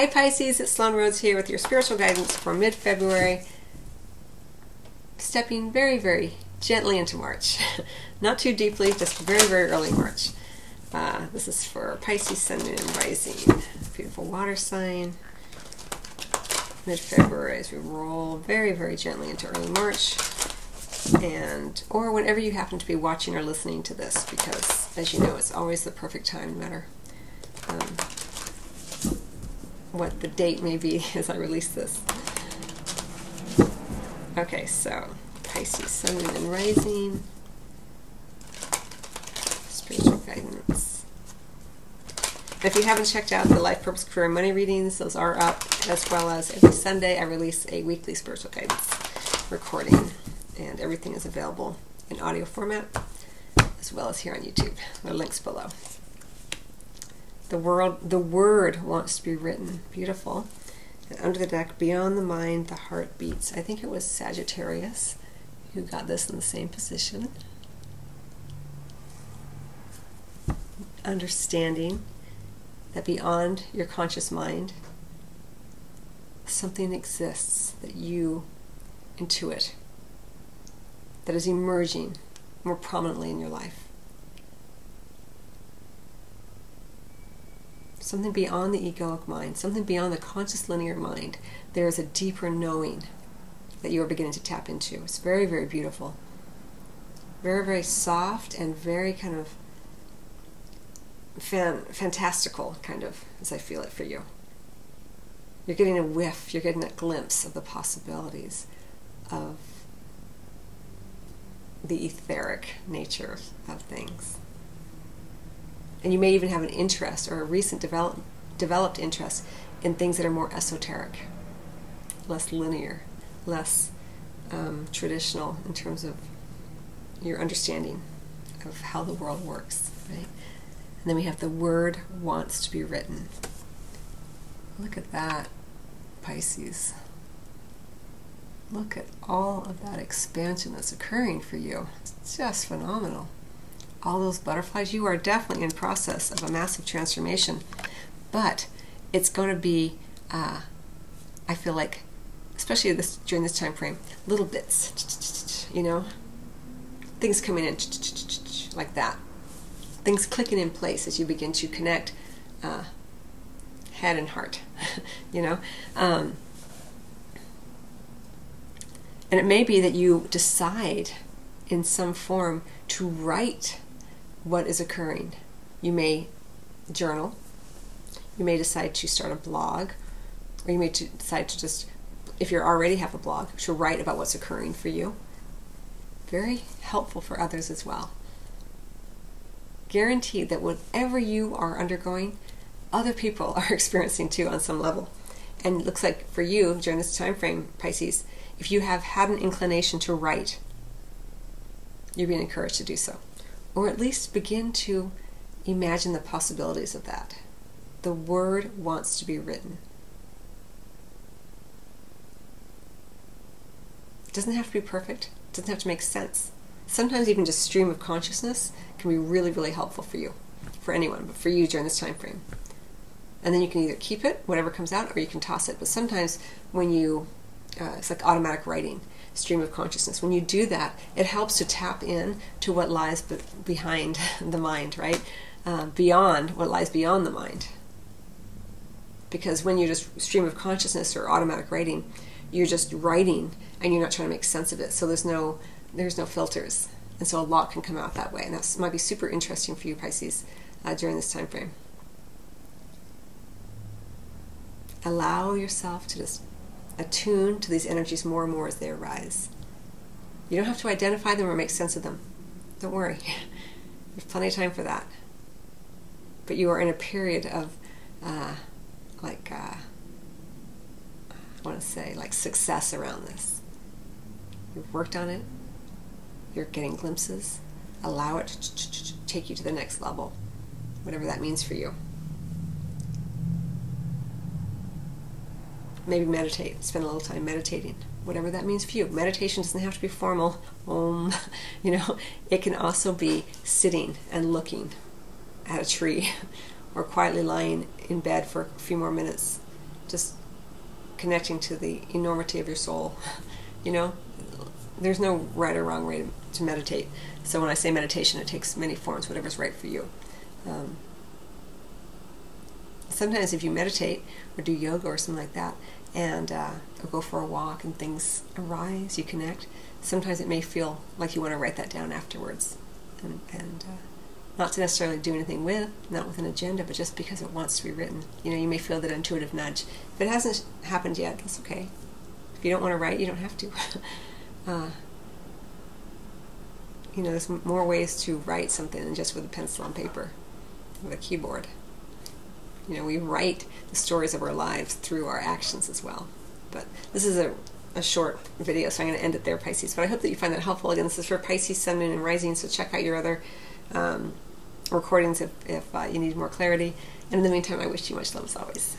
Hi Pisces, it's Sloan Rhodes here with your spiritual guidance for mid February. Stepping very, very gently into March. Not too deeply, just very, very early March. Uh, this is for Pisces, Sun, Moon, and Rising. Beautiful water sign. Mid February as we roll very, very gently into early March. And, or whenever you happen to be watching or listening to this, because as you know, it's always the perfect time, no matter um, what the date may be as I release this. Okay, so Pisces, Sun, Moon, and Rising. Spiritual guidance. If you haven't checked out the Life Purpose Career and Money readings, those are up, as well as every Sunday I release a weekly spiritual guidance recording, and everything is available in audio format, as well as here on YouTube. The links below. The world, the word wants to be written. Beautiful. And under the deck, beyond the mind, the heart beats. I think it was Sagittarius who got this in the same position. Understanding that beyond your conscious mind, something exists that you intuit, that is emerging more prominently in your life. Something beyond the egoic mind, something beyond the conscious linear mind. There is a deeper knowing that you are beginning to tap into. It's very, very beautiful. Very, very soft and very kind of fan, fantastical, kind of, as I feel it for you. You're getting a whiff, you're getting a glimpse of the possibilities of the etheric nature of things and you may even have an interest or a recent develop, developed interest in things that are more esoteric, less linear, less um, traditional in terms of your understanding of how the world works, right? And then we have the word wants to be written. Look at that, Pisces. Look at all of that expansion that's occurring for you. It's just phenomenal all those butterflies, you are definitely in process of a massive transformation. But it's going to be, uh, I feel like, especially this during this time frame, little bits, you know, things coming in like that, things clicking in place as you begin to connect uh, head and heart, you know. Um, and it may be that you decide in some form to write what is occurring. You may journal, you may decide to start a blog, or you may decide to just, if you already have a blog, to write about what's occurring for you. Very helpful for others as well. Guaranteed that whatever you are undergoing, other people are experiencing too on some level. And it looks like for you during this time frame, Pisces, if you have had an inclination to write, you're being encouraged to do so or at least begin to imagine the possibilities of that. The word wants to be written. It doesn't have to be perfect, it doesn't have to make sense. Sometimes even just stream of consciousness can be really, really helpful for you, for anyone, but for you during this time frame. And then you can either keep it, whatever comes out, or you can toss it. But sometimes when you, uh, it's like automatic writing stream of consciousness. When you do that, it helps to tap in to what lies be- behind the mind, right? Uh, beyond what lies beyond the mind. Because when you just stream of consciousness or automatic writing, you're just writing and you're not trying to make sense of it. So there's no there's no filters, and so a lot can come out that way, and that might be super interesting for you, Pisces, uh, during this time frame. Allow yourself to just attune to these energies more and more as they arise. You don't have to identify them or make sense of them. Don't worry. There's plenty of time for that. But you are in a period of, uh, like, uh, I want to say, like success around this. You've worked on it, you're getting glimpses. Allow it to take you to the next level, whatever that means for you. Maybe meditate, spend a little time meditating, whatever that means for you. Meditation doesn't have to be formal. Um, you know, it can also be sitting and looking at a tree or quietly lying in bed for a few more minutes just connecting to the enormity of your soul. You know, there's no right or wrong way to meditate. So when I say meditation, it takes many forms, whatever's right for you. Um, sometimes if you meditate or do yoga or something like that, and uh, or go for a walk and things arise, you connect. Sometimes it may feel like you want to write that down afterwards, and, and uh, not to necessarily do anything with, not with an agenda, but just because it wants to be written. You know, you may feel that intuitive nudge. If it hasn't happened yet, that's okay. If you don't want to write, you don't have to. uh, you know, there's more ways to write something than just with a pencil on paper, with a keyboard. You know, we write the stories of our lives through our actions as well. But this is a, a short video, so I'm going to end it there, Pisces. But I hope that you find that helpful. Again, this is for Pisces, Sun, Moon, and Rising, so check out your other um, recordings if, if uh, you need more clarity. And in the meantime, I wish you much love as always.